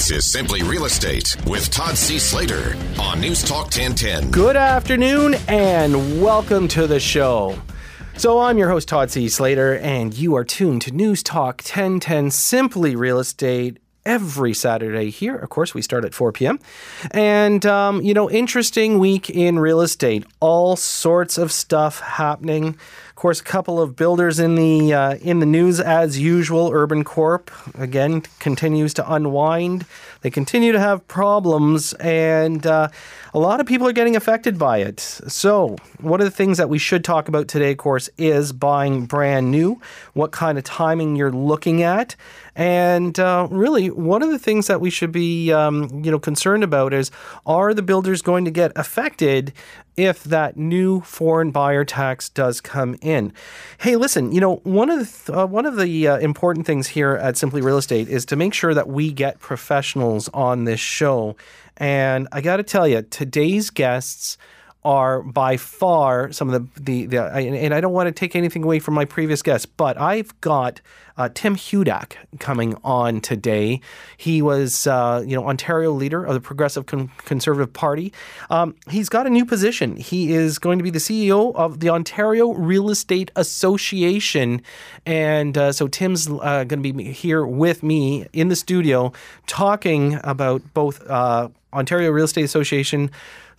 This is Simply Real Estate with Todd C. Slater on News Talk 1010. Good afternoon and welcome to the show. So, I'm your host, Todd C. Slater, and you are tuned to News Talk 1010 Simply Real Estate every Saturday here. Of course, we start at 4 p.m. And, um, you know, interesting week in real estate. All sorts of stuff happening. Course, a couple of builders in the uh, in the news as usual. Urbancorp again continues to unwind. They continue to have problems, and uh, a lot of people are getting affected by it. So, one of the things that we should talk about today, of course, is buying brand new. What kind of timing you're looking at, and uh, really, one of the things that we should be, um, you know, concerned about is: Are the builders going to get affected if that new foreign buyer tax does come in? Hey, listen, you know, one of the th- uh, one of the uh, important things here at Simply Real Estate is to make sure that we get professionals on this show. And I got to tell you, today's guests are by far some of the the, the and I don't want to take anything away from my previous guests, but I've got uh, Tim Hudak coming on today. He was uh, you know Ontario leader of the Progressive Con- Conservative Party. Um, he's got a new position. He is going to be the CEO of the Ontario Real Estate Association, and uh, so Tim's uh, going to be here with me in the studio talking about both uh, Ontario Real Estate Association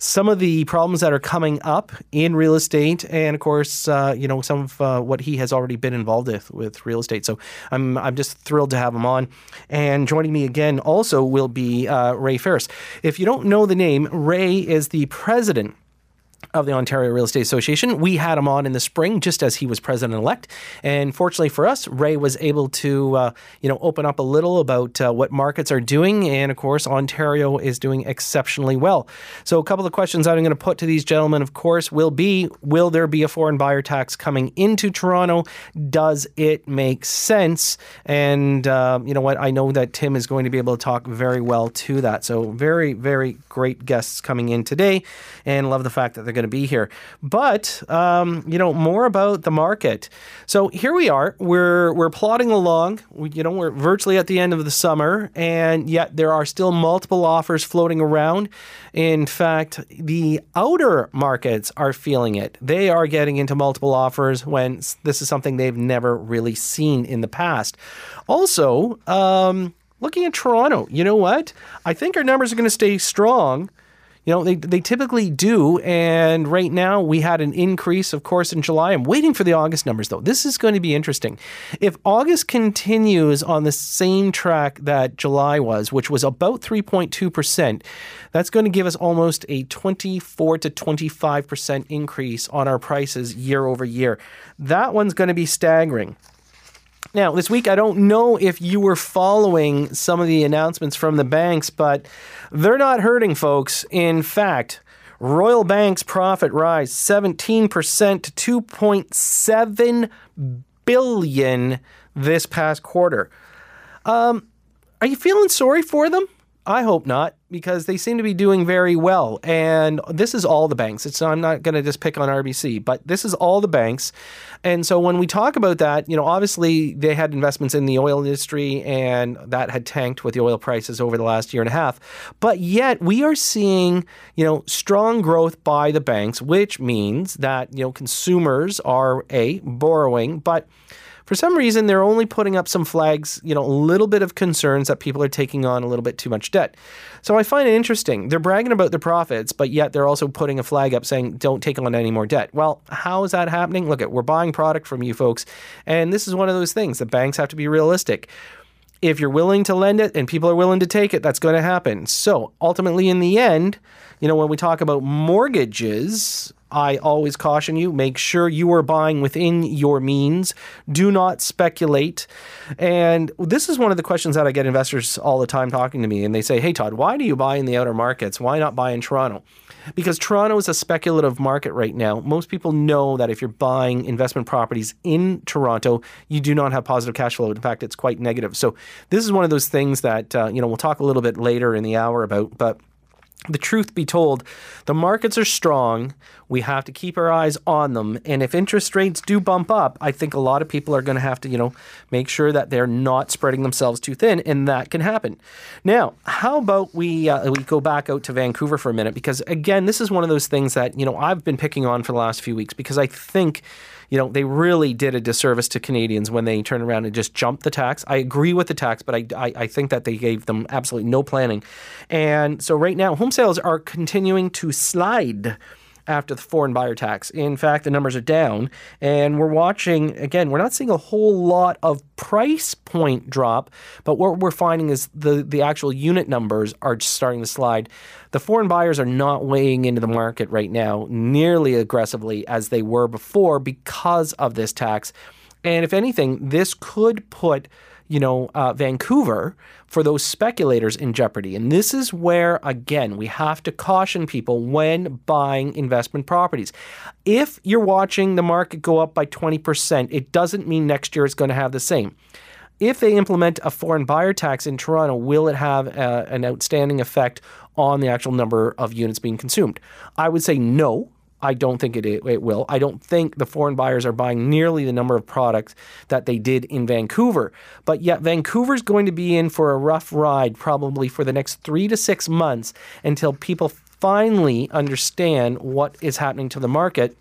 some of the problems that are coming up in real estate, and of course, uh, you know, some of uh, what he has already been involved with with real estate. So I'm I'm just thrilled to have him on. And joining me again also will be uh, Ray Ferris. If you don't know the name, Ray is the president of the Ontario Real Estate Association. We had him on in the spring, just as he was president elect, and fortunately for us, Ray was able to, uh, you know, open up a little about uh, what markets are doing, and of course, Ontario is doing exceptionally well. So, a couple of questions I'm going to put to these gentlemen, of course, will be: Will there be a foreign buyer tax coming into Toronto? Does it make sense? And uh, you know what? I know that Tim is going to be able to talk very well to that. So, very, very great guests coming in today, and love the fact that they're going to be here. But um, you know more about the market. So here we are. We're we're plodding along. We, you know we're virtually at the end of the summer, and yet there are still multiple offers floating around. In fact, the outer markets are feeling it. They are getting into multiple offers when this is something they've never really seen in the past. Also. Um, looking at Toronto, you know what? I think our numbers are going to stay strong. You know, they, they typically do. And right now, we had an increase, of course, in July. I'm waiting for the August numbers, though. This is going to be interesting. If August continues on the same track that July was, which was about 3.2%, that's going to give us almost a 24 to 25% increase on our prices year over year. That one's going to be staggering. Now, this week, I don't know if you were following some of the announcements from the banks, but they're not hurting folks. In fact, Royal Bank's profit rise 17% to 2.7 billion this past quarter. Um, are you feeling sorry for them? I hope not, because they seem to be doing very well. And this is all the banks. It's I'm not going to just pick on RBC, but this is all the banks. And so when we talk about that, you know, obviously they had investments in the oil industry, and that had tanked with the oil prices over the last year and a half. But yet we are seeing, you know, strong growth by the banks, which means that you know consumers are a borrowing, but for some reason they're only putting up some flags, you know, a little bit of concerns that people are taking on a little bit too much debt. So I find it interesting. They're bragging about their profits, but yet they're also putting a flag up saying don't take on any more debt. Well, how is that happening? Look at we're buying product from you folks, and this is one of those things. The banks have to be realistic if you're willing to lend it and people are willing to take it, that's going to happen. So ultimately, in the end, you know, when we talk about mortgages, I always caution you make sure you are buying within your means. Do not speculate. And this is one of the questions that I get investors all the time talking to me. And they say, Hey, Todd, why do you buy in the outer markets? Why not buy in Toronto? Because Toronto is a speculative market right now. Most people know that if you're buying investment properties in Toronto, you do not have positive cash flow. In fact, it's quite negative. So this is one of those things that, uh, you know, we'll talk a little bit later in the hour about. But the truth be told, the markets are strong. We have to keep our eyes on them. And if interest rates do bump up, I think a lot of people are going to have to, you know, make sure that they're not spreading themselves too thin, and that can happen. Now, how about we uh, we go back out to Vancouver for a minute because again, this is one of those things that you know I've been picking on for the last few weeks because I think you know, they really did a disservice to Canadians when they turned around and just jumped the tax. I agree with the tax, but I, I, I think that they gave them absolutely no planning. And so right now, home sales are continuing to slide after the foreign buyer tax. In fact, the numbers are down, and we're watching again. We're not seeing a whole lot of price point drop, but what we're finding is the the actual unit numbers are starting to slide. The foreign buyers are not weighing into the market right now nearly aggressively as they were before because of this tax. And if anything, this could put you know, uh, Vancouver for those speculators in jeopardy. And this is where, again, we have to caution people when buying investment properties. If you're watching the market go up by 20%, it doesn't mean next year it's going to have the same. If they implement a foreign buyer tax in Toronto, will it have uh, an outstanding effect on the actual number of units being consumed? I would say no I don't think it, it will. I don't think the foreign buyers are buying nearly the number of products that they did in Vancouver. But yet, Vancouver's going to be in for a rough ride probably for the next three to six months until people finally understand what is happening to the market.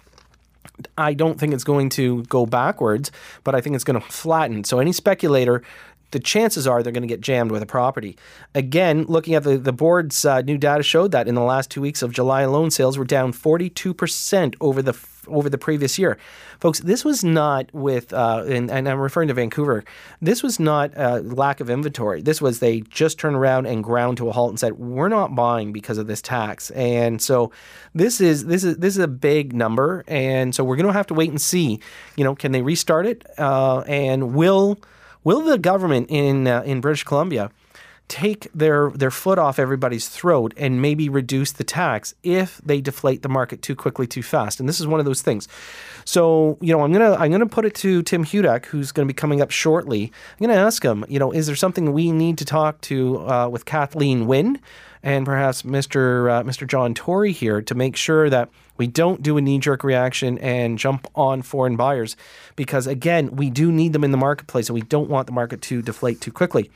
I don't think it's going to go backwards, but I think it's going to flatten. So, any speculator the chances are they're going to get jammed with a property. Again, looking at the, the board's uh, new data showed that in the last two weeks of July alone, sales were down 42% over the over the previous year. Folks, this was not with, uh, and, and, I'm referring to Vancouver, this was not a lack of inventory. This was they just turned around and ground to a halt and said, we're not buying because of this tax. And so this is, this is, this is a big number. And so we're going to have to wait and see, you know, can they restart it? Uh, and will, Will the government in uh, in British Columbia take their their foot off everybody's throat and maybe reduce the tax if they deflate the market too quickly too fast and this is one of those things so you know i'm gonna i'm gonna put it to tim hudak who's going to be coming up shortly i'm going to ask him you know is there something we need to talk to uh, with kathleen wynne and perhaps Mr. Uh, Mr. John Tory here to make sure that we don't do a knee jerk reaction and jump on foreign buyers because, again, we do need them in the marketplace and we don't want the market to deflate too quickly.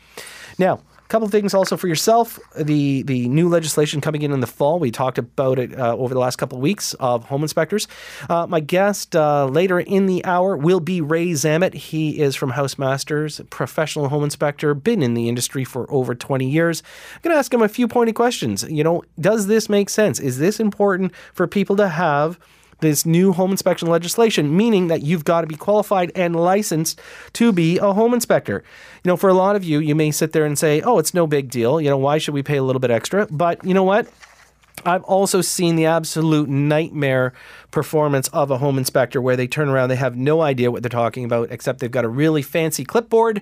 Now, couple things also for yourself. The the new legislation coming in in the fall. We talked about it uh, over the last couple of weeks of home inspectors. Uh, my guest uh, later in the hour will be Ray Zammit. He is from Housemasters, professional home inspector, been in the industry for over 20 years. I'm going to ask him a few pointed questions. You know, does this make sense? Is this important for people to have? This new home inspection legislation, meaning that you've got to be qualified and licensed to be a home inspector. You know, for a lot of you, you may sit there and say, oh, it's no big deal. You know, why should we pay a little bit extra? But you know what? I've also seen the absolute nightmare performance of a home inspector where they turn around, they have no idea what they're talking about, except they've got a really fancy clipboard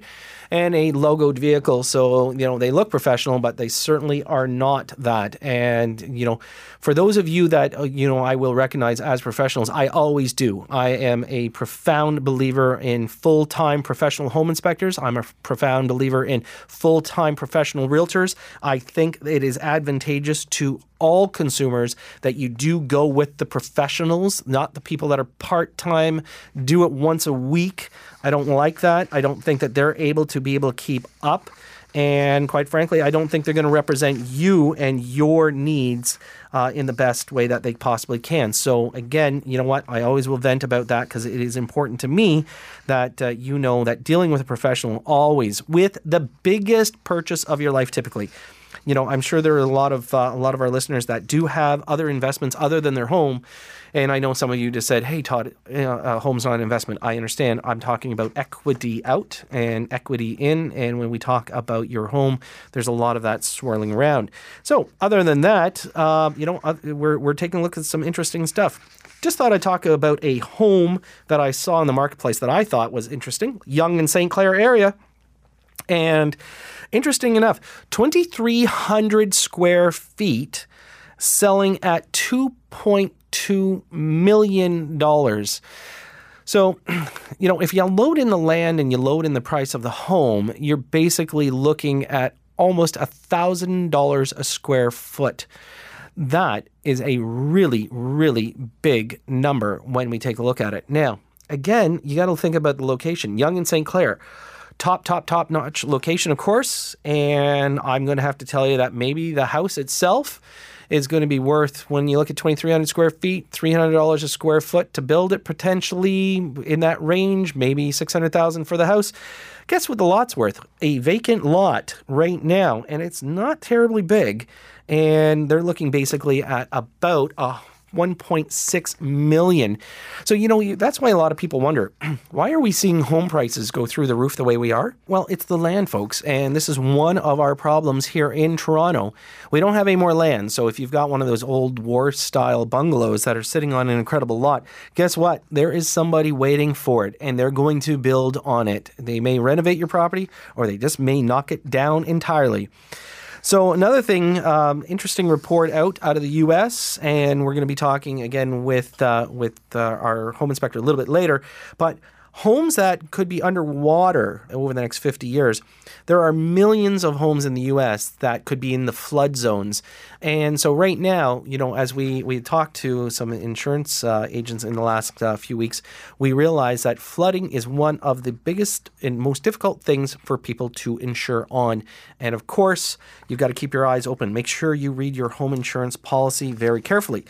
and a logoed vehicle. So, you know, they look professional, but they certainly are not that. And, you know, for those of you that, uh, you know, I will recognize as professionals, I always do. I am a profound believer in full time professional home inspectors. I'm a profound believer in full time professional realtors. I think it is advantageous to all consumers that you do go with the not the people that are part time, do it once a week. I don't like that. I don't think that they're able to be able to keep up. And quite frankly, I don't think they're going to represent you and your needs uh, in the best way that they possibly can. So, again, you know what? I always will vent about that because it is important to me that uh, you know that dealing with a professional always, with the biggest purchase of your life typically, you know, I'm sure there are a lot of uh, a lot of our listeners that do have other investments other than their home. And I know some of you just said, "Hey, Todd, uh, home's not an investment." I understand. I'm talking about equity out and equity in. And when we talk about your home, there's a lot of that swirling around. So, other than that, uh, you know, we're we're taking a look at some interesting stuff just thought I'd talk about a home that I saw in the marketplace that I thought was interesting. Yonge in St. Clair area. And interesting enough, 2,300 square feet selling at $2.2 million. So, you know, if you load in the land and you load in the price of the home, you're basically looking at almost $1,000 a square foot. That is a really, really big number when we take a look at it. Now, again, you got to think about the location. Yonge and St. Clair, top, top, top notch location, of course. And I'm going to have to tell you that maybe the house itself is going to be worth, when you look at 2,300 square feet, $300 a square foot to build it, potentially in that range, maybe 600,000 for the house. Guess what the lot's worth? A vacant lot right now, and it's not terribly big. And they're looking basically at about a 1.6 million. So, you know, that's why a lot of people wonder why are we seeing home prices go through the roof the way we are? Well, it's the land, folks. And this is one of our problems here in Toronto. We don't have any more land. So, if you've got one of those old war style bungalows that are sitting on an incredible lot, guess what? There is somebody waiting for it and they're going to build on it. They may renovate your property or they just may knock it down entirely. So another thing, um, interesting report out out of the U.S., and we're going to be talking again with uh, with uh, our home inspector a little bit later. But homes that could be underwater over the next 50 years. There are millions of homes in the US that could be in the flood zones. And so right now, you know, as we we talked to some insurance uh, agents in the last uh, few weeks, we realize that flooding is one of the biggest and most difficult things for people to insure on. And of course, you've got to keep your eyes open. Make sure you read your home insurance policy very carefully.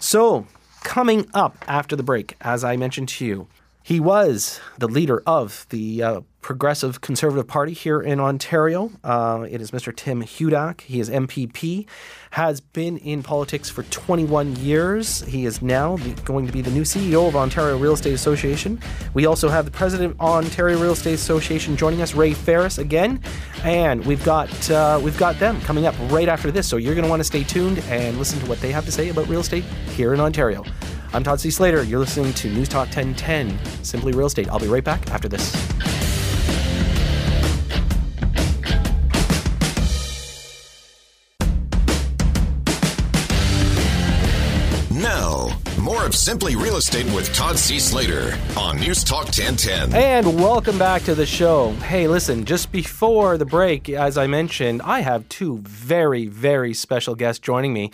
So, coming up after the break, as I mentioned to you, he was the leader of the uh, Progressive Conservative Party here in Ontario. Uh, it is Mr. Tim Hudak. He is MPP, has been in politics for 21 years. He is now going to be the new CEO of Ontario Real Estate Association. We also have the president of Ontario Real Estate Association joining us, Ray Ferris, again, and we've got uh, we've got them coming up right after this. So you're going to want to stay tuned and listen to what they have to say about real estate here in Ontario. I'm Todd C. Slater. You're listening to News Talk 1010, Simply Real Estate. I'll be right back after this. Now, more of Simply Real Estate with Todd C. Slater on News Talk 1010. And welcome back to the show. Hey, listen, just before the break, as I mentioned, I have two very, very special guests joining me.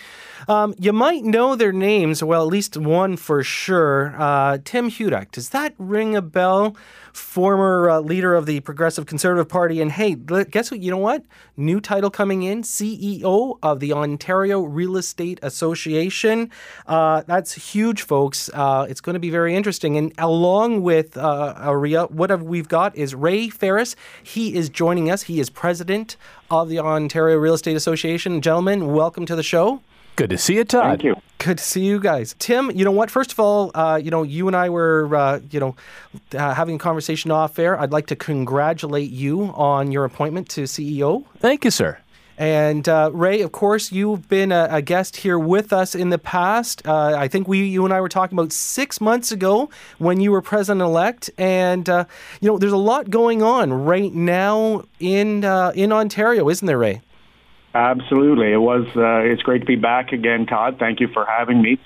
Um, you might know their names, well, at least one for sure. Uh, Tim Hudak. Does that ring a bell? Former uh, leader of the Progressive Conservative Party. And hey, guess what? You know what? New title coming in CEO of the Ontario Real Estate Association. Uh, that's huge, folks. Uh, it's going to be very interesting. And along with uh, OREA, what we've got is Ray Ferris. He is joining us. He is president of the Ontario Real Estate Association. Gentlemen, welcome to the show. Good to see you, Todd. Thank you. Good to see you guys. Tim, you know what? First of all, uh, you know, you and I were, uh, you know, uh, having a conversation off air. I'd like to congratulate you on your appointment to CEO. Thank you, sir. And uh, Ray, of course, you've been a, a, guest here with us in the past. Uh, I think we, you and I were talking about six months ago when you were president elect. And uh, you know, there's a lot going on right now in in Ontario, isn't there, Ray? Absolutely. It was, uh, it's great to be back again, Todd. Thank you for having me.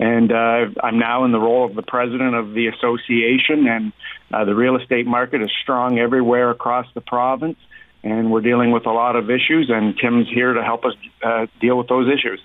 And uh, I'm now in the role of the president of the association, and uh, the real estate market is strong everywhere across the province and we're dealing with a lot of issues, and Tim's here to help us uh, deal with those issues.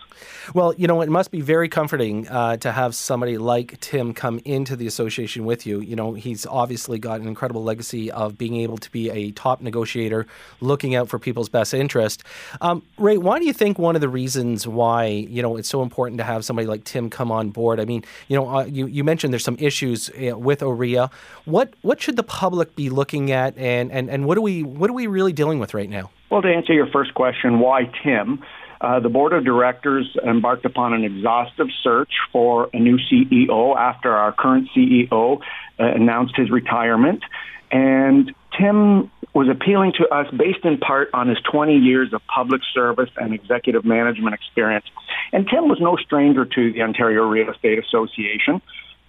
Well, you know, it must be very comforting uh, to have somebody like Tim come into the association with you. You know, he's obviously got an incredible legacy of being able to be a top negotiator, looking out for people's best interest. Um, Ray, why do you think one of the reasons why you know it's so important to have somebody like Tim come on board? I mean, you know, uh, you you mentioned there's some issues uh, with OREA. What what should the public be looking at, and and and what do we what are we really dealing with right now? Well, to answer your first question, why Tim? Uh, the board of directors embarked upon an exhaustive search for a new CEO after our current CEO uh, announced his retirement. And Tim was appealing to us based in part on his 20 years of public service and executive management experience. And Tim was no stranger to the Ontario Real Estate Association.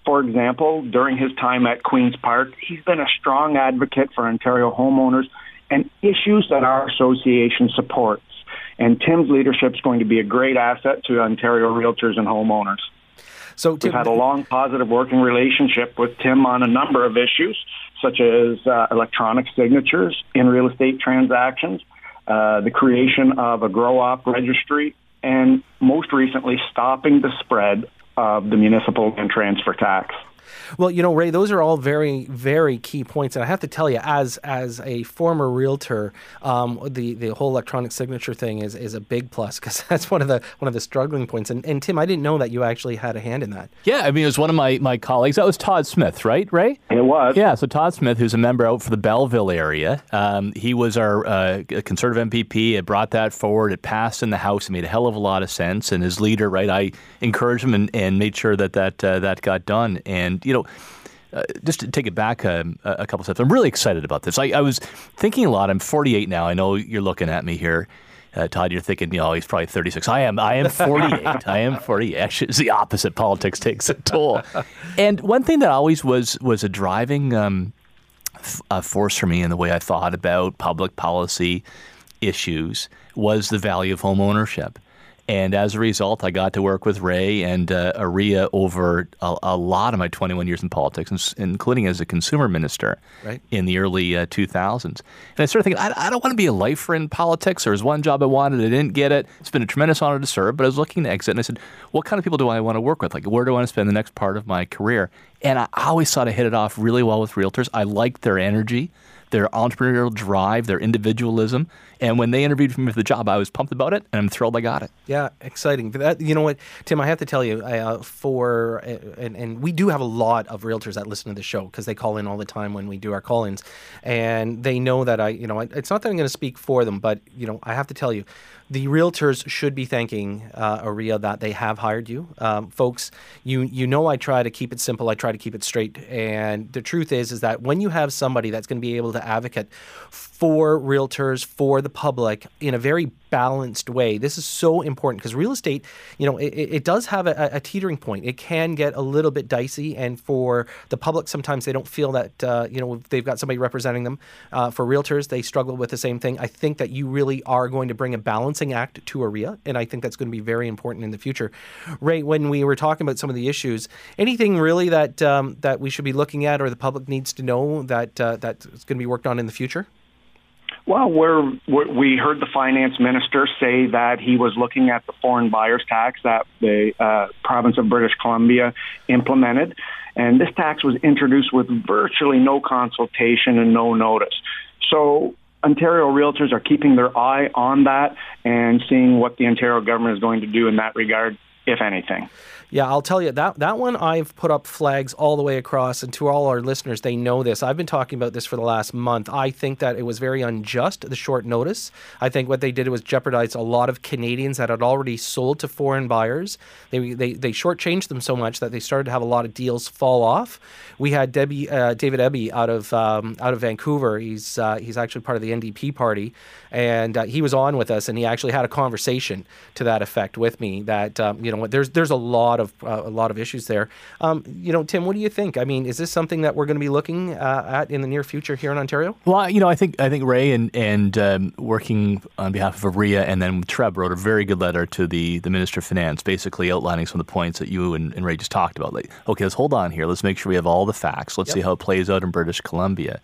For example, during his time at Queen's Park, he's been a strong advocate for Ontario homeowners and issues that our association supports. And Tim's leadership is going to be a great asset to Ontario realtors and homeowners. So Tim, we've had a long positive working relationship with Tim on a number of issues, such as uh, electronic signatures in real estate transactions, uh, the creation of a grow op registry, and most recently, stopping the spread of the municipal and transfer tax. Well, you know, Ray, those are all very, very key points, and I have to tell you, as as a former realtor, um, the the whole electronic signature thing is is a big plus because that's one of the one of the struggling points. And, and Tim, I didn't know that you actually had a hand in that. Yeah, I mean, it was one of my my colleagues. That was Todd Smith, right? Ray? It was. Yeah, so Todd Smith, who's a member out for the Belleville area, um, he was our uh, conservative MPP. It brought that forward. It passed in the House. It made a hell of a lot of sense. And as leader, right, I encouraged him and, and made sure that that uh, that got done. And you know uh, just to take it back um, a, a couple steps, I'm really excited about this. I, I, was thinking a lot. I'm 48 now. I know you're looking at me here. Uh, Todd, you're thinking, you know, he's probably 36. I am. I am 48. I am 48. Actually, it's the opposite. Politics takes a toll. and one thing that always was was a driving um, f- uh, force for me in the way I thought about public policy issues was the value of home ownership. And as a result, I got to work with Ray and uh, OREA over a, a, lot of my 21 years in politics, including as a consumer minister right. in the early uh, 2000s. And I started thinking, I, I don't want to be a lifer in politics. There was one job I wanted, I didn't get it. It's been a tremendous honor to serve, but I was looking to exit, and I said, what kind of people do I want to work with? Like, where do I want to spend the next part of my career? And I always thought I hit it off really well with realtors. I liked their energy their entrepreneurial drive, their individualism. And when they interviewed me for the job, I was pumped about it, and I'm thrilled I got it. Yeah, exciting. That, you know what, Tim, I have to tell you, uh, for uh, and, and we do have a lot of realtors that listen to the show because they call in all the time when we do our call-ins, and they know that I, you know, it's not that I'm going to speak for them, but you know, I have to tell you, the realtors should be thanking uh, OREA that they have hired you, um, folks. You you know I try to keep it simple. I try to keep it straight. And the truth is is that when you have somebody that's going to be able to advocate for realtors for the public in a very balanced way. This is so important because real estate, you know, it, it does have a, a, teetering point. It can get a little bit dicey, and for the public, sometimes they don't feel that uh, you know they've got somebody representing them. Uh, for realtors, they struggle with the same thing. I think that you really are going to bring a balancing act to OREA, and I think that's going to be very important in the future. Ray, when we were talking about some of the issues, anything really that um, that we should be looking at or the public needs to know that uh, that's going to be worked on in the future? Well, we're, we're, we heard the finance minister say that he was looking at the foreign buyers tax that the uh, province of British Columbia implemented. And this tax was introduced with virtually no consultation and no notice. So Ontario realtors are keeping their eye on that and seeing what the Ontario government is going to do in that regard, if anything. Yeah, I'll tell you that that one I've put up flags all the way across, and to all our listeners, they know this. I've been talking about this for the last month. I think that it was very unjust the short notice. I think what they did was jeopardize a lot of Canadians that had already sold to foreign buyers. They they they shortchanged them so much that they started to have a lot of deals fall off. We had Debbie uh, David Eby out of um, out of Vancouver. He's uh, he's actually part of the NDP party, and uh, he was on with us, and he actually had a conversation to that effect with me. That um, you know there's there's a lot of of uh, a lot of issues there. Um, you know, Tim, what do you think? I mean, is this something that we're going to be looking uh, at in the near future here in Ontario? Well, you know, I think I think Ray and and um, working on behalf of OREA and then TREB wrote a very good letter to the the Minister of Finance, basically outlining some of the points that you and, and Ray just talked about. Like, okay, let's hold on here. Let's make sure we have all the facts. Let's yep. see how it plays out in British Columbia.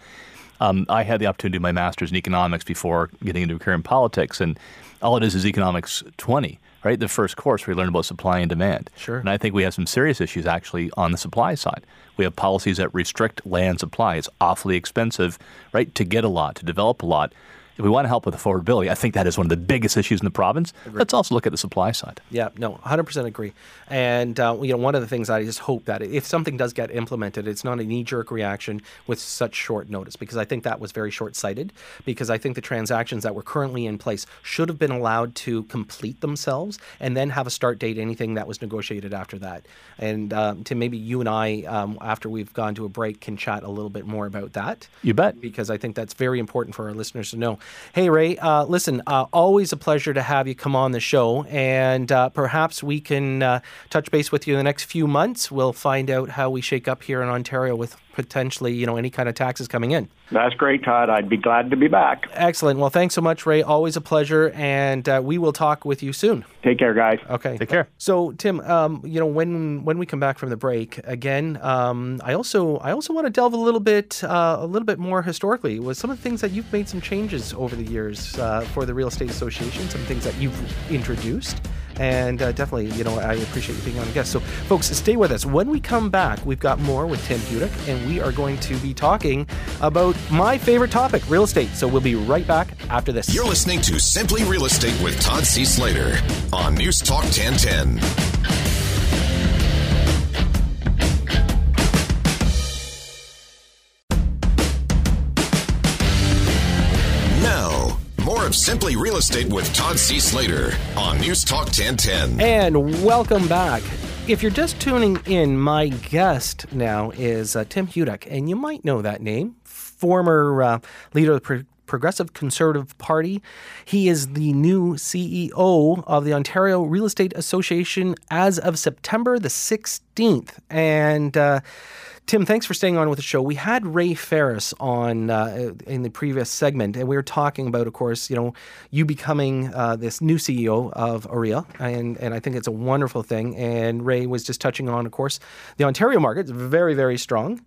Um, I had the opportunity to do my master's in economics before getting into current politics, and all it is is economics 20 right? The first course we learn about supply and demand. Sure. And I think we have some serious issues actually on the supply side. We have policies that restrict land supply. It's awfully expensive, right, to get a lot, to develop a lot if we want to help with affordability, I think that is one of the biggest issues in the province. Agreed. Let's also look at the supply side. Yeah, no, 100% agree. And uh, you know, one of the things I just hope that if something does get implemented, it's not a knee-jerk reaction with such short notice, because I think that was very short-sighted. Because I think the transactions that were currently in place should have been allowed to complete themselves, and then have a start date. Anything that was negotiated after that. And um, Tim, maybe you and I, um, after we've gone to a break, can chat a little bit more about that. You bet. Because I think that's very important for our listeners to know. Hey, Ray, uh, listen, uh, always a pleasure to have you come on the show, and uh, perhaps we can uh, touch base with you in the next few months. We'll find out how we shake up here in Ontario with potentially, you know, any kind of taxes coming in. That's great, Todd. I'd be glad to be back. Excellent. Well, thanks so much, Ray. Always a pleasure, and uh, we will talk with you soon. Take care, guys. Okay. Take care. So, Tim, um, you know, when when we come back from the break again, um, I also I also want to delve a little bit uh, a little bit more historically with some of the things that you've made some changes over the years uh, for the Real Estate Association, some things that you've introduced And uh, definitely, you know, I appreciate you being on a guest. So, folks, stay with us. When we come back, we've got more with Tim Hudak, and we are going to be talking about my favorite topic, real estate. So, we'll be right back after this. You're listening to Simply Real Estate with Todd C. Slater on News Talk 1010. Of Simply Real Estate with Todd C. Slater on News Talk 1010. And welcome back. If you're just tuning in, my guest now is uh, Tim Hudak, and you might know that name, former uh, leader of the Pro- Progressive Conservative Party. He is the new CEO of the Ontario Real Estate Association as of September the 16th. And uh, Tim, thanks for staying on with the show. We had Ray Ferris on uh, in the previous segment, and we were talking about, of course, you know, you becoming uh, this new CEO of OREA, and and I think it's a wonderful thing. And Ray was just touching on, of course, the Ontario market is very very strong.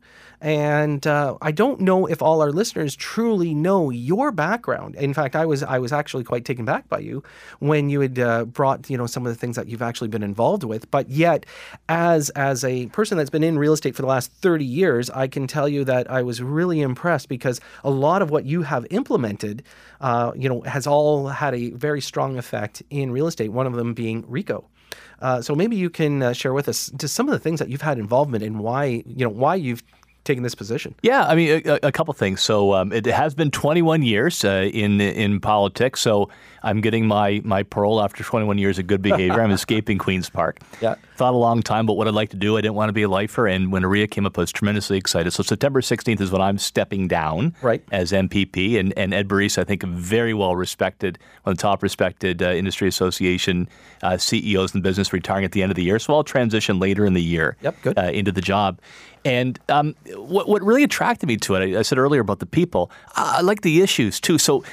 And uh, I don't know if all our listeners truly know your background. In fact, I was I was actually quite taken back by you when you had uh, brought you know some of the things that you've actually been involved with. But yet, as as a person that's been in real estate for the last thirty years, I can tell you that I was really impressed because a lot of what you have implemented, uh, you know, has all had a very strong effect in real estate. One of them being RECO. Uh, so maybe you can uh, share with us just some of the things that you've had involvement in, why you know why you've taking this position? Yeah, I mean, a, a couple things. So um, it has been 21 years uh, in in politics. So I'm getting my my parole after 21 years of good behavior. I'm escaping Queens Park. Yeah. Thought a long time about what I'd like to do. I didn't want to be a lifer, and when OREA came up, I was tremendously excited. So September 16th is when I'm stepping down right. as MPP, and, and Ed Barisa, I think, very well respected, one of the top respected uh, industry association uh, CEOs in the business, retiring at the end of the year. So I'll transition later in the year yep, good. Uh, into the job. And um, what, what really attracted me to it, I, I said earlier about the people, I, I like the issues too. So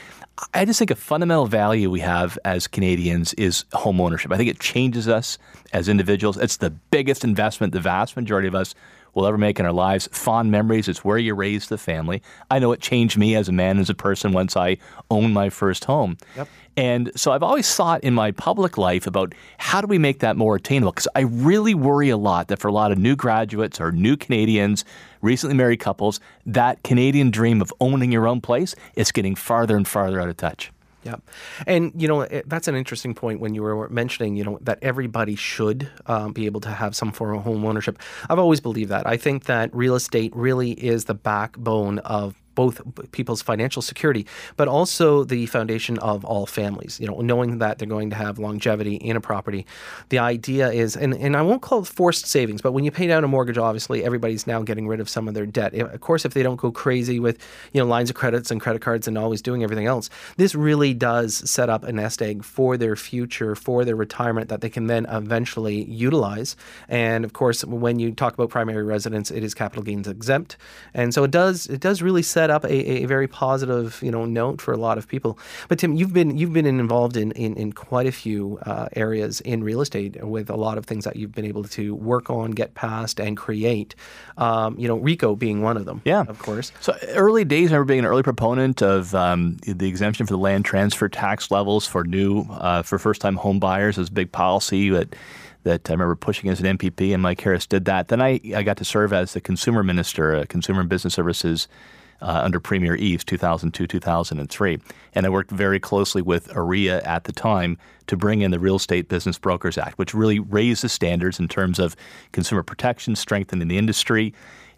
I just think a fundamental value we have as Canadians is home ownership. I think it changes us as individuals. It's the biggest investment the vast majority of us will ever make in our lives. Fond memories. It's where you raise the family. I know it changed me as a man, as a person, once I owned my first home. Yep. And so I've always thought in my public life about how do we make that more attainable? Because I really worry a lot that for a lot of new graduates or new Canadians, recently married couples, that Canadian dream of owning your own place is getting farther and farther out of touch. Yeah, and you know that's an interesting point when you were mentioning you know that everybody should um, be able to have some form of home ownership. I've always believed that. I think that real estate really is the backbone of both people's financial security, but also the foundation of all families. You know, knowing that they're going to have longevity in a property. The idea is, and, and I won't call it forced savings, but when you pay down a mortgage, obviously everybody's now getting rid of some of their debt. Of course, if they don't go crazy with you know lines of credits and credit cards and always doing everything else, this really does set up a nest egg for their future, for their retirement that they can then eventually utilize. And of course, when you talk about primary residence, it is capital gains exempt, and so it does it does really set up a, a, very positive you know note for a lot of people. But Tim, you've been you've been involved in in, in quite a few uh, areas in real estate with a lot of things that you've been able to work on, get past, and create. Um, you know, RECO being one of them. Yeah, of course. So early days, I remember being an early proponent of um, the exemption for the land transfer tax levels for new uh, for first time home buyers. It was a big policy that that I remember pushing as an MPP, and Mike Harris did that. Then I, I got to serve as the consumer minister, uh, consumer and business services uh, under Premier Eves 2002 2003. And I worked very closely with OREA at the time to bring in the Real Estate Business Brokers Act, which really raised the standards in terms of consumer protection, strengthening the industry,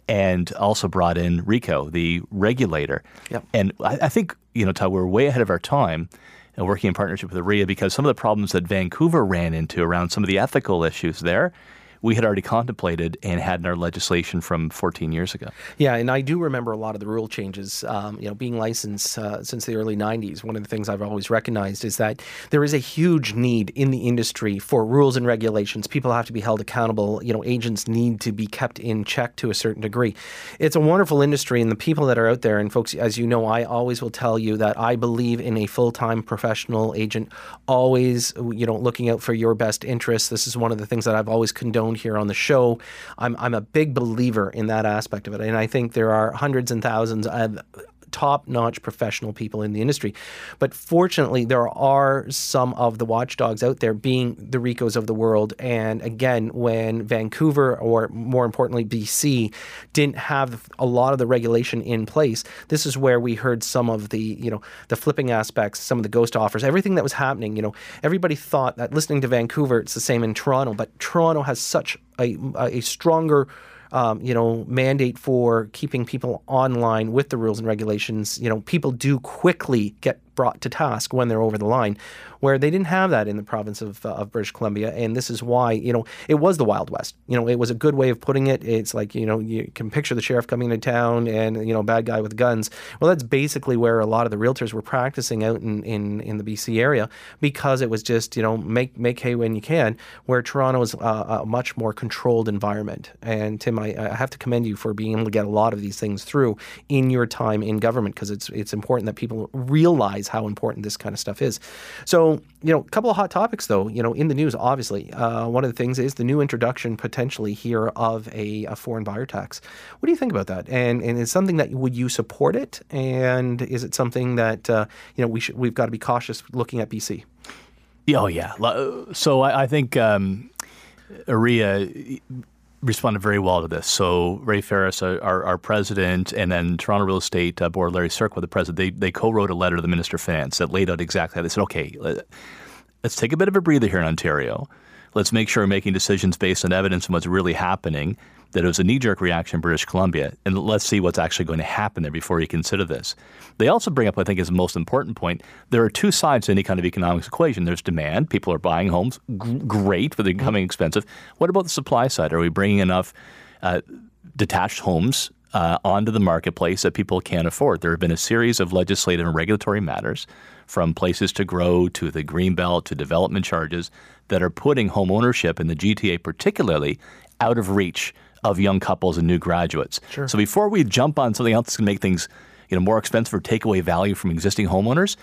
and also brought in RECO, the regulator. Yep. And I, I think, you know, Todd, we're way ahead of our time and working in partnership with OREA because some of the problems that Vancouver ran into around some of the ethical issues there we had already contemplated and had in our legislation from 14 years ago. Yeah, and I do remember a lot of the rule changes. Um, you know, being licensed uh, since the early 90s, one of the things I've always recognized is that there is a huge need in the industry for rules and regulations. People have to be held accountable. You know, agents need to be kept in check to a certain degree. It's a wonderful industry, and the people that are out there, and folks, as you know, I always will tell you that I believe in a full-time professional agent, always, you know, looking out for your best interests. This is one of the things that I've always condoned here on the show. I'm, I'm a big believer in that aspect of it. And I think there are hundreds and thousands of top notch professional people in the industry. But fortunately, there are some of the watchdogs out there being the RECOs of the world. And again, when Vancouver, or more importantly, BC, didn't have a lot of the regulation in place, this is where we heard some of the, you know, the flipping aspects, some of the ghost offers, everything that was happening. You know, everybody thought that listening to Vancouver, it's the same in Toronto, but Toronto has such a, a stronger um, you know, mandate for keeping people online with the rules and regulations, you know, people do quickly get brought to task when they're over the line, where they didn't have that in the province of, uh, of British Columbia. And this is why, you know, it was the Wild West. You know, it was a good way of putting it. It's like, you know, you can picture the sheriff coming into town and, you know, bad guy with guns. Well, that's basically where a lot of the realtors were practicing out in, in, in the BC area because it was just, you know, make, make hay when you can, where Toronto is uh, a much more controlled environment. And Tim, I, I have to commend you for being able to get a lot of these things through in your time in government because it's, it's important that people realize realize how important this kind of stuff is. So, you know, a couple of hot topics though, you know, in the news, obviously. Uh, one of the things is the new introduction potentially here of a, a, foreign buyer tax. What do you think about that? And and is something that would you support it? And is it something that uh, you know we should we've got to be cautious looking at BC? Oh yeah. So I, I think um, OREA responded very well to this. So Ray Ferris, uh, our, our president, and then Toronto Real Estate uh, Board Larry Cerqua, the president, they, they co-wrote a letter to the Minister of Finance that laid out exactly how they said, okay, let's take a bit of a breather here in Ontario. Let's make sure we're making decisions based on evidence and what's really happening that it was a knee jerk reaction in British Columbia, and let's see what's actually going to happen there before you consider this. They also bring up, I think, is the most important point. There are two sides to any kind of economics equation. There's demand; people are buying homes, G- great, but they're becoming expensive. What about the supply side? Are we bringing enough uh, detached homes uh, onto the marketplace that people can't afford? There have been a series of legislative and regulatory matters, from places to grow to the greenbelt to development charges, that are putting home ownership in the GTA, particularly, out of reach of young couples and new graduates. Sure. So before we jump on something else that's going to make things you know, more expensive or take away value from existing homeowners,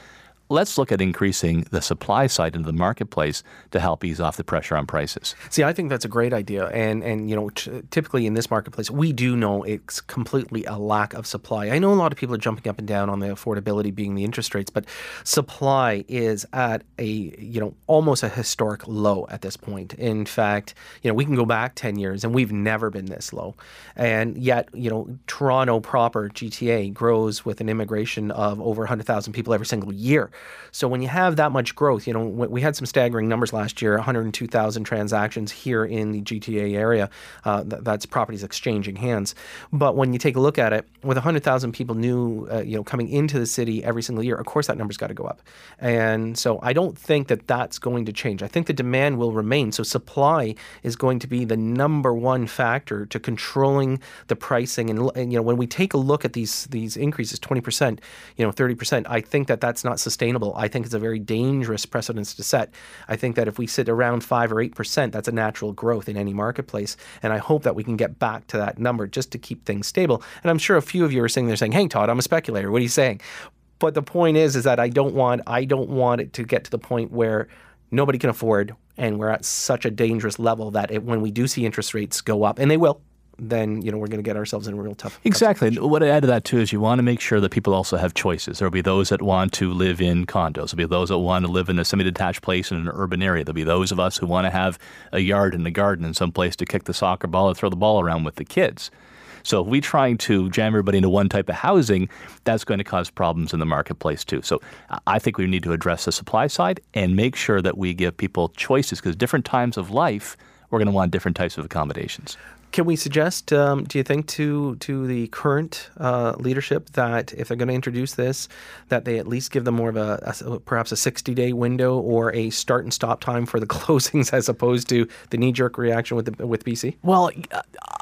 let's look at increasing the supply side into the marketplace to help ease off the pressure on prices. See, I think that's a great idea, and and you know, t- typically in this marketplace, we do know it's completely a lack of supply. I know a lot of people are jumping up and down on the affordability being the interest rates, but supply is at a you know almost a historic low at this point. In fact, you know, we can go back ten years and we've never been this low, and yet you know, Toronto proper GTA grows with an immigration of over 100,000 people every single year. So when you have that much growth, you know, we had some staggering numbers last year 102,000 transactions here in the GTA area. Uh, that's properties exchanging hands. But when you take a look at it, with 100,000 people new, uh, you know, coming into the city every single year, of course that number's got to go up. And so I don't think that that's going to change. I think the demand will remain. So supply is going to be the number one factor to controlling the pricing. And, and you know, when we take a look at these these increases, 20%, you know, 30%, I think that that's not sustainable sustainable. I think it's a very dangerous precedence to set. I think that if we sit around 5 or 8%, that's a natural growth in any marketplace. And I hope that we can get back to that number just to keep things stable. And I'm sure a few of you are sitting there saying, hey, Todd, I'm a speculator. What are you saying? But the point is, is that I don't want, I don't want it to get to the point where nobody can afford and we're at such a dangerous level that it, when we do see interest rates go up, and they will, then you know we're going to get ourselves in a real tough. Exactly. Tough what I add to that too is you want to make sure that people also have choices. There'll be those that want to live in condos. There'll be those that want to live in a semi-detached place in an urban area. There'll be those of us who want to have a yard in the garden and some place to kick the soccer ball or throw the ball around with the kids. So if we're trying to jam everybody into one type of housing, that's going to cause problems in the marketplace too. So I think we need to address the supply side and make sure that we give people choices because different times of life we're going to want different types of accommodations. Can we suggest, um, do you think, to to the current uh, leadership that if they're going to introduce this, that they at least give them more of a, a perhaps a sixty day window or a start and stop time for the closings as opposed to the knee jerk reaction with the, with BC? Well,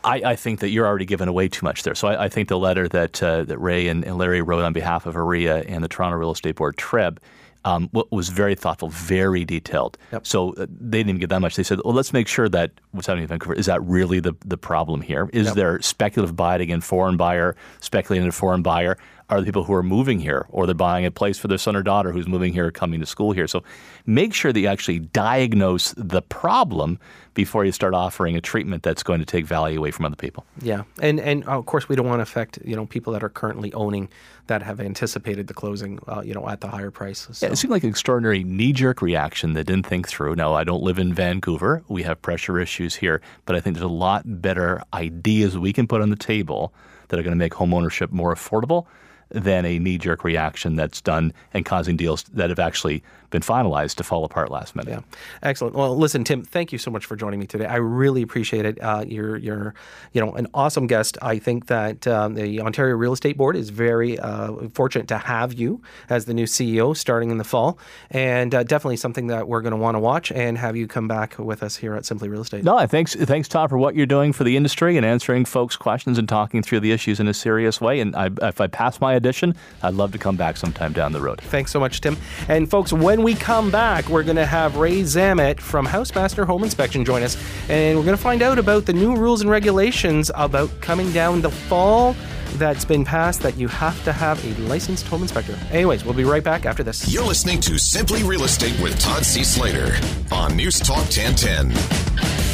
I, I, think that you're already giving away too much there. So I, I think the letter that uh, that Ray and, and, Larry wrote on behalf of OREA and the Toronto Real Estate Board TREB um, was very thoughtful, very detailed. Yep. So uh, they didn't even get that much. They said, well, let's make sure that what's happening in Vancouver is that really the, the problem here? Is yep. there speculative buying in foreign buyer, speculating a foreign buyer? Are the people who are moving here or they're buying a place for their son or daughter who's moving here, or coming to school here? So make sure that you actually diagnose the problem before you start offering a treatment that's going to take value away from other people. Yeah, and and of course we don't want to affect you know people that are currently owning that have anticipated the closing, uh, you know, at the higher price. So. Yeah, it seemed like an extraordinary knee-jerk reaction that didn't think through. Now, I don't live in Vancouver; we have pressure issues here, but I think there's a lot better ideas we can put on the table that are going to make homeownership more affordable than a knee jerk reaction that's done and causing deals that have actually been finalized to fall apart last minute. Yeah, excellent. Well, listen, Tim, thank you so much for joining me today. I really appreciate it. Uh, you're, you're, you know, an awesome guest. I think that um, the Ontario Real Estate Board is very uh, fortunate to have you as the new CEO starting in the fall, and uh, definitely something that we're going to want to watch and have you come back with us here at Simply Real Estate. No, thanks, thanks, Tom, for what you're doing for the industry and answering folks' questions and talking through the issues in a serious way. And I, if I pass my audition, I'd love to come back sometime down the road. Thanks so much, Tim. And folks, when we come back, we're going to have Ray Zamet from Housemaster Home Inspection join us, and we're going to find out about the new rules and regulations about coming down the fall that's been passed that you have to have a licensed home inspector. Anyways, we'll be right back after this. You're listening to Simply Real Estate with Todd C. Slater on News Talk 1010.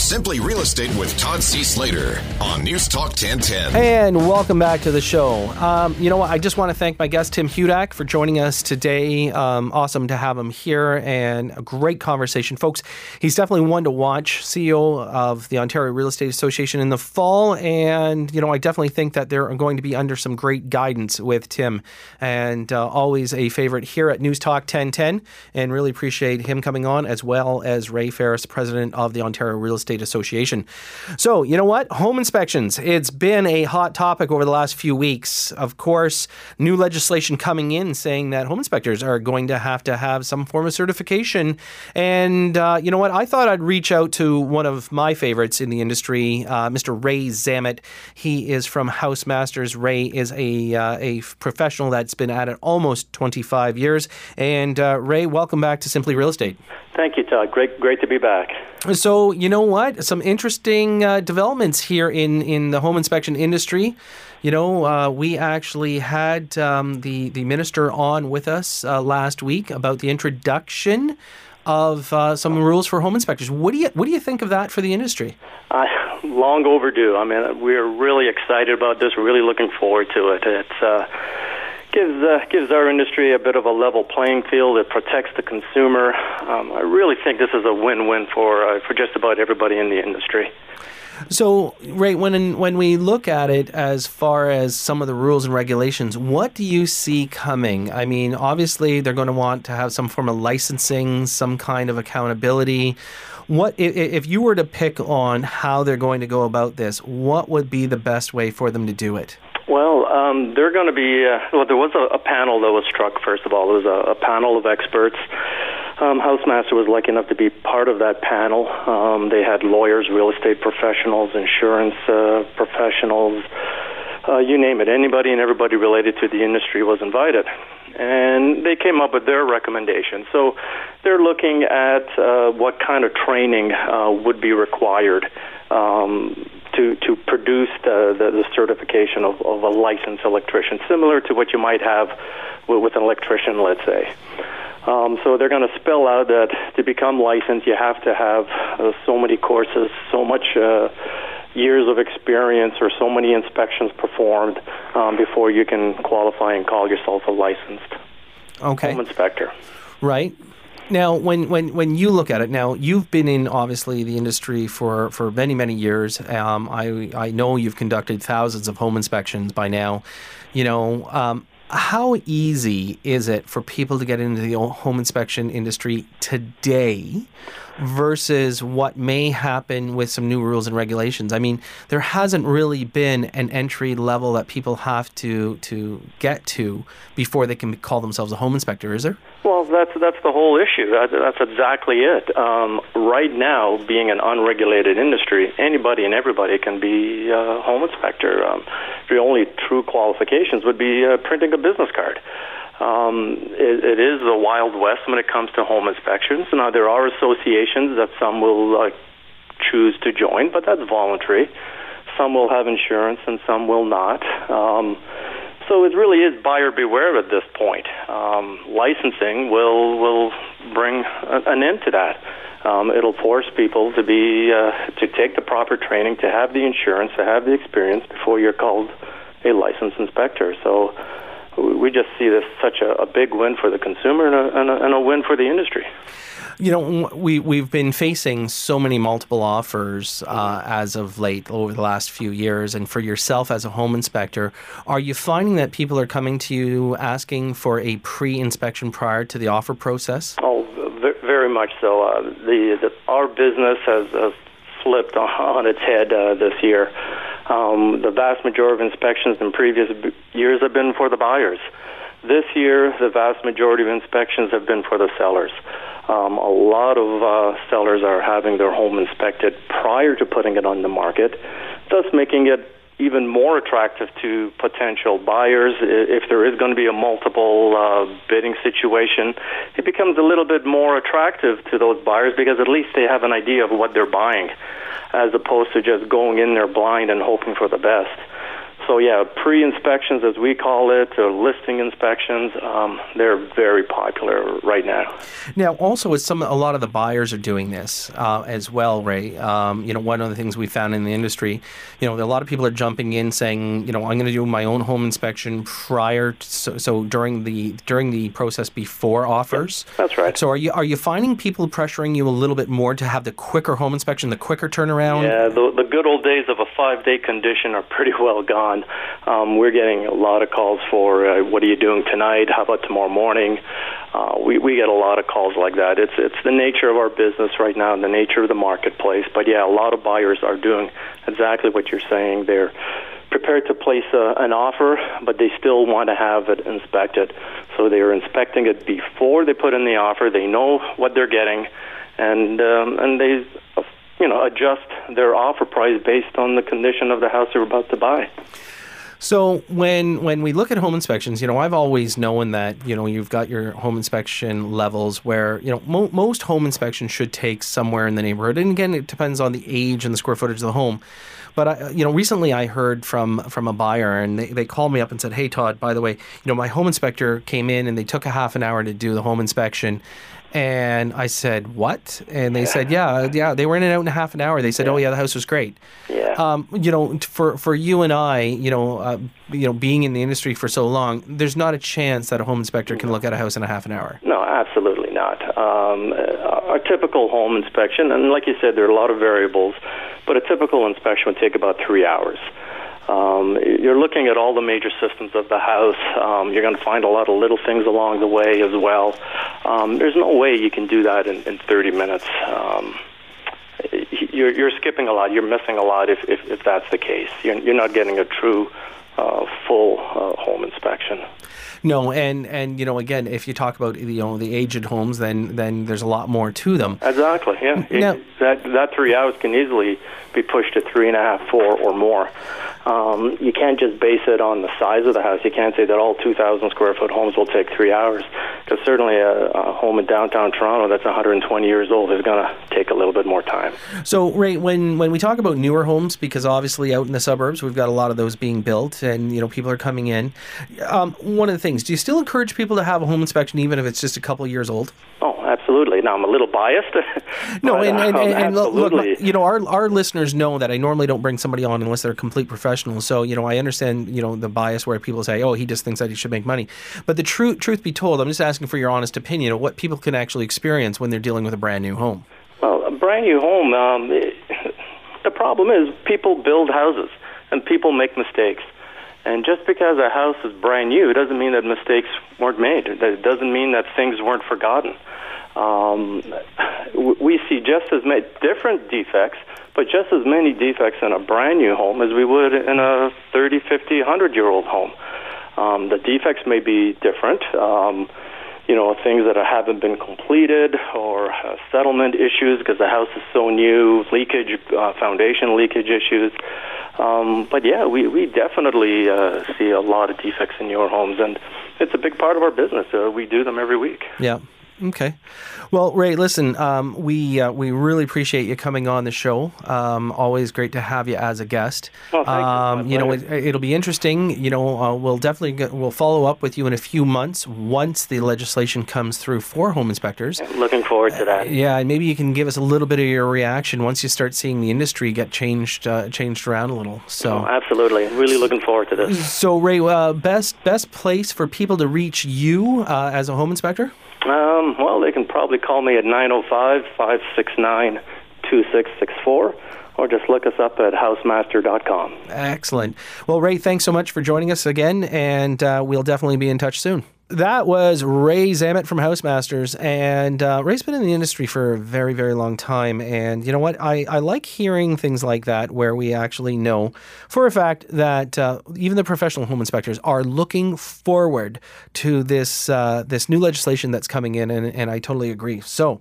Simply Real Estate with Todd C. Slater on News Talk 1010. And welcome back to the show. Um, you know what? I just want to thank my guest, Tim Hudak, for joining us today. Um, awesome to have him here and a great conversation. Folks, he's definitely one to watch, CEO of the Ontario Real Estate Association in the fall. And, you know, I definitely think that they're going to be under some great guidance with Tim. And uh, always a favorite here at News Talk 1010. And really appreciate him coming on, as well as Ray Ferris, president of the Ontario Real Estate Association. So, you know what? Home inspections. It's been a hot topic over the last few weeks. Of course, new legislation coming in saying that home inspectors are going to have to have some form of certification. And uh, you know what? I thought I'd reach out to one of my favorites in the industry, uh, Mr. Ray Zamet. He is from Housemasters. Ray is a, uh, a professional that's been at it almost 25 years. And uh, Ray, welcome back to Simply Real Estate. Thank you, Todd. Great, great to be back. So, you know what? Some interesting uh, developments here in, in the home inspection industry. You know, uh, we actually had um, the, the minister on with us uh, last week about the introduction of uh, some rules for home inspectors. What do you what do you think of that for the industry? Uh, long overdue. I mean, we're really excited about this. We're really looking forward to it. It's uh, gives uh, gives our industry a bit of a level playing field. It protects the consumer. Um, I really think this is a win-win for uh, for just about everybody in the industry. So, Ray, when when we look at it as far as some of the rules and regulations, what do you see coming? I mean, obviously they're going to want to have some form of licensing, some kind of accountability. What if you were to pick on how they're going to go about this? What would be the best way for them to do it? Well, um, they're going to be. Uh, well, there was a, a panel that was struck. First of all, there was a, a panel of experts. Um, Housemaster was lucky enough to be part of that panel. Um, they had lawyers, real estate professionals, insurance uh, professionals, uh, you name it. Anybody and everybody related to the industry was invited. And they came up with their recommendation. So they're looking at uh, what kind of training uh, would be required um, to to produce the, the, the certification of, of a licensed electrician, similar to what you might have with, with an electrician, let's say. Um, so they're going to spell out that to become licensed, you have to have uh, so many courses, so much uh, years of experience, or so many inspections performed um, before you can qualify and call yourself a licensed okay. home inspector. Right. Now, when, when, when you look at it, now you've been in obviously the industry for, for many many years. Um, I I know you've conducted thousands of home inspections by now. You know, um, how easy is it for people to get into the home inspection industry today versus what may happen with some new rules and regulations. I mean, there hasn't really been an entry level that people have to to get to before they can call themselves a home inspector, is there? Well, that's that's the whole issue. That, that's exactly it. Um, right now, being an unregulated industry, anybody and everybody can be a home inspector. Um, the only true qualifications would be uh, printing a business card. Um, it, it is the Wild West when it comes to home inspections. Now, there are associations that some will uh, choose to join, but that's voluntary. Some will have insurance and some will not. Um, so it really is buyer beware at this point. Um, licensing will will bring a, an end to that. Um, it'll force people to be uh, to take the proper training, to have the insurance, to have the experience before you're called a licensed inspector. So we just see this such a, a big win for the consumer and a, and a, and a win for the industry. You know, we we've been facing so many multiple offers uh, as of late over the last few years, and for yourself as a home inspector, are you finding that people are coming to you asking for a pre-inspection prior to the offer process? Oh, very much so. Uh, the, the, our business has, has flipped on its head uh, this year. Um, the vast majority of inspections in previous years have been for the buyers. This year, the vast majority of inspections have been for the sellers. Um, a lot of uh, sellers are having their home inspected prior to putting it on the market, thus making it even more attractive to potential buyers. If there is going to be a multiple uh, bidding situation, it becomes a little bit more attractive to those buyers because at least they have an idea of what they're buying, as opposed to just going in there blind and hoping for the best. So yeah, pre-inspections, as we call it, or listing inspections, um, they're very popular right now. Now, also, as some a lot of the buyers are doing this uh, as well, Ray. Um, you know, one of the things we found in the industry, you know, a lot of people are jumping in saying, you know, I'm going to do my own home inspection prior, to, so, so during the during the process before offers. That's right. So are you are you finding people pressuring you a little bit more to have the quicker home inspection, the quicker turnaround? Yeah, the, the good old days of a five day condition are pretty well gone on. Um, we're getting a lot of calls for uh, what are you doing tonight? How about tomorrow morning? Uh, we we get a lot of calls like that. It's it's the nature of our business right now, and the nature of the marketplace. But yeah, a lot of buyers are doing exactly what you're saying. They're prepared to place a, an offer, but they still want to have it inspected. So they are inspecting it before they put in the offer. They know what they're getting, and um, and they you know adjust their offer price based on the condition of the house they're about to buy. So when when we look at home inspections, you know, I've always known that you know you've got your home inspection levels where you know mo- most home inspections should take somewhere in the neighborhood, and again, it depends on the age and the square footage of the home. But I, you know, recently I heard from from a buyer, and they, they called me up and said, "Hey, Todd, by the way, you know, my home inspector came in and they took a half an hour to do the home inspection." And I said, "What?" And they said, "Yeah, yeah." They were in and out in a half an hour. They said, "Oh yeah, the house was great." Yeah. Um, you know, for for you and I, you know, uh, you know, being in the industry for so long, there's not a chance that a home inspector can look at a house in a half an hour. No, absolutely not. Um, a typical home inspection, and like you said, there are a lot of variables, but a typical inspection would take about three hours. Um, you're looking at all the major systems of the house. Um, you're going to find a lot of little things along the way as well. Um, there's no way you can do that in, in 30 minutes. Um, you're, you're skipping a lot. You're missing a lot if, if, if that's the case. You're, you're not getting a true uh, full uh, home inspection. No, and and you know, again, if you talk about you know the aged homes, then then there's a lot more to them. Exactly. Yeah. Now, it, that that three hours can easily be pushed to three and a half, four, or more. Um, you can't just base it on the size of the house. You can't say that all 2,000 square foot homes will take three hours, because certainly a, a home in downtown Toronto that's 120 years old is going to take a little bit more time. So, Ray, when when we talk about newer homes, because obviously out in the suburbs we've got a lot of those being built, and you know people are coming in. Um, one of the things, do you still encourage people to have a home inspection even if it's just a couple of years old? Oh, absolutely. Now I'm a little biased. no, and, and, and, and look, you know, our our listeners know that I normally don't bring somebody on unless they're a complete professional. So you know, I understand you know the bias where people say, "Oh, he just thinks that he should make money." But the truth, truth be told, I'm just asking for your honest opinion of what people can actually experience when they're dealing with a brand new home. Well, a brand new home. Um, it, the problem is people build houses and people make mistakes. And just because a house is brand new doesn't mean that mistakes weren't made. That it doesn't mean that things weren't forgotten. Um, we see just as many different defects, but just as many defects in a brand new home as we would in a 30, 50, 100 year old home. Um, the defects may be different. Um, you know, things that haven't been completed or uh, settlement issues because the house is so new, leakage, uh, foundation leakage issues. Um, but yeah, we, we definitely uh, see a lot of defects in your homes, and it's a big part of our business. Uh, we do them every week. Yeah. Okay. Well, Ray, listen, um, we uh, we really appreciate you coming on the show. Um, always great to have you as a guest. Oh, thank you. um, My you know, it, it'll be interesting. You know, uh, we'll definitely get, we'll follow up with you in a few months once the legislation comes through for home inspectors. Looking forward to that. Yeah, and maybe you can give us a little bit of your reaction once you start seeing the industry get changed uh, changed around a little. So. Oh, absolutely. Really looking forward to this. So Ray, uh, best best place for people to reach you uh, as a home inspector? Um, well, they can probably call me at 905 569 2664 or just look us up at housemaster.com. Excellent. Well, Ray, thanks so much for joining us again, and uh, we'll definitely be in touch soon. That was Ray Zamet from Housemasters, and uh, Ray's been in the industry for a very, very long time. And you know what? I, I like hearing things like that where we actually know for a fact that uh, even the professional home inspectors are looking forward to this uh, this new legislation that's coming in, and, and I totally agree. So,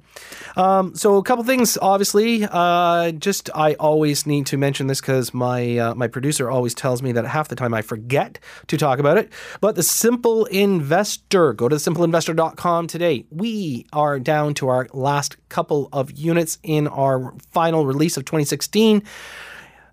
um, so a couple things. Obviously, uh, just I always need to mention this because my uh, my producer always tells me that half the time I forget to talk about it. But the Simple Investor, go to simpleinvestor.com today. We are down to our last couple of units in our final release of 2016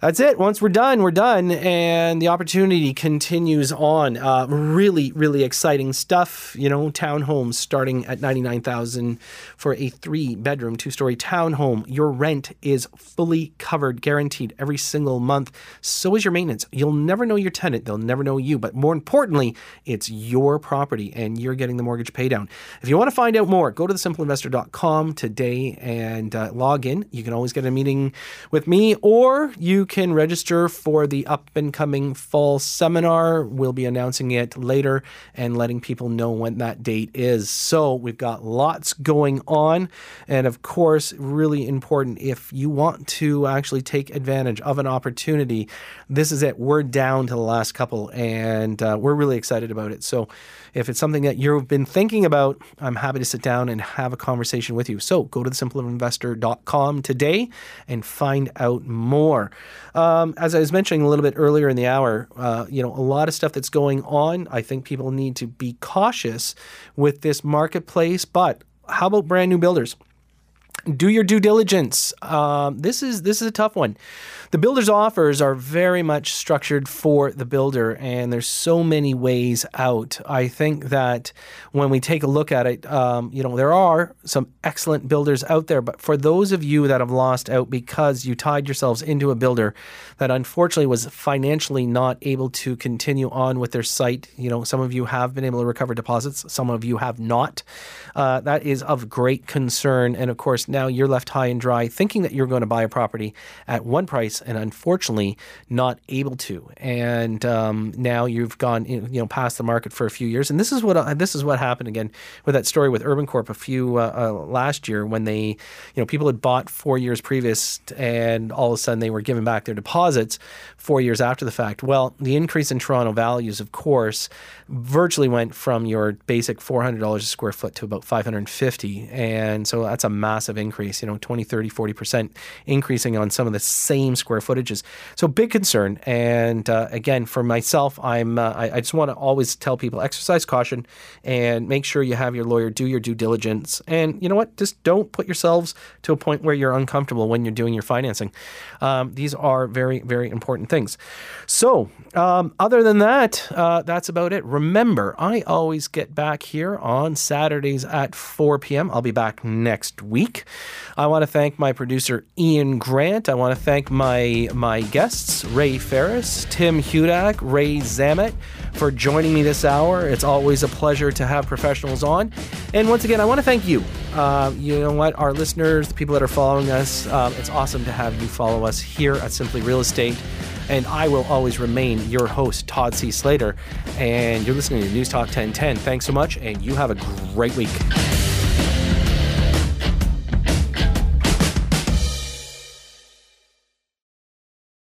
that's it. Once we're done, we're done, and the opportunity continues on. Uh, really, really exciting stuff. You know, townhomes starting at ninety nine thousand for a three bedroom, two story townhome. Your rent is fully covered, guaranteed every single month. So is your maintenance. You'll never know your tenant; they'll never know you. But more importantly, it's your property, and you're getting the mortgage paydown. If you want to find out more, go to thesimpleinvestor.com today and uh, log in. You can always get a meeting with me, or you can register for the up and coming fall seminar. We'll be announcing it later and letting people know when that date is. So we've got lots going on. And of course, really important if you want to actually take advantage of an opportunity, this is it. We're down to the last couple and uh, we're really excited about it. So if it's something that you've been thinking about, I'm happy to sit down and have a conversation with you. So go to thesimpleInvestor.com today and find out more. Um, as I was mentioning a little bit earlier in the hour, uh, you know, a lot of stuff that's going on. I think people need to be cautious with this marketplace. But how about brand new builders? Do your due diligence. Um, this is this is a tough one. The builder's offers are very much structured for the builder, and there's so many ways out. I think that when we take a look at it, um, you know, there are some excellent builders out there, but for those of you that have lost out because you tied yourselves into a builder that unfortunately was financially not able to continue on with their site, you know, some of you have been able to recover deposits, some of you have not. Uh, that is of great concern, and of course, now you're left high and dry, thinking that you're going to buy a property at one price, and unfortunately, not able to. And um, now you've gone, you know, past the market for a few years. And this is what uh, this is what happened again with that story with Urbancorp a few uh, uh, last year when they, you know, people had bought four years previous, and all of a sudden they were giving back their deposits four years after the fact. Well, the increase in Toronto values, of course, virtually went from your basic $400 a square foot to about 550 and so that's a massive increase you know 20 30 40% increasing on some of the same square footages. So big concern. And uh, again for myself i'm uh, I, I just want to always tell people exercise caution and make sure you have your lawyer do your due diligence. And you know what? Just don't put yourselves to a point where you're uncomfortable when you're doing your financing. Um, these are very very important things. So um, other than that uh, that's about it. Remember i always get back here on saturdays at 4 p.m i'll be back next week i want to thank my producer ian grant i want to thank my my guests ray ferris tim hudak ray zamet for joining me this hour it's always a pleasure to have professionals on and once again i want to thank you uh, you know what our listeners the people that are following us um, it's awesome to have you follow us here at simply real estate and I will always remain your host, Todd C. Slater. And you're listening to News Talk 1010. Thanks so much, and you have a great week.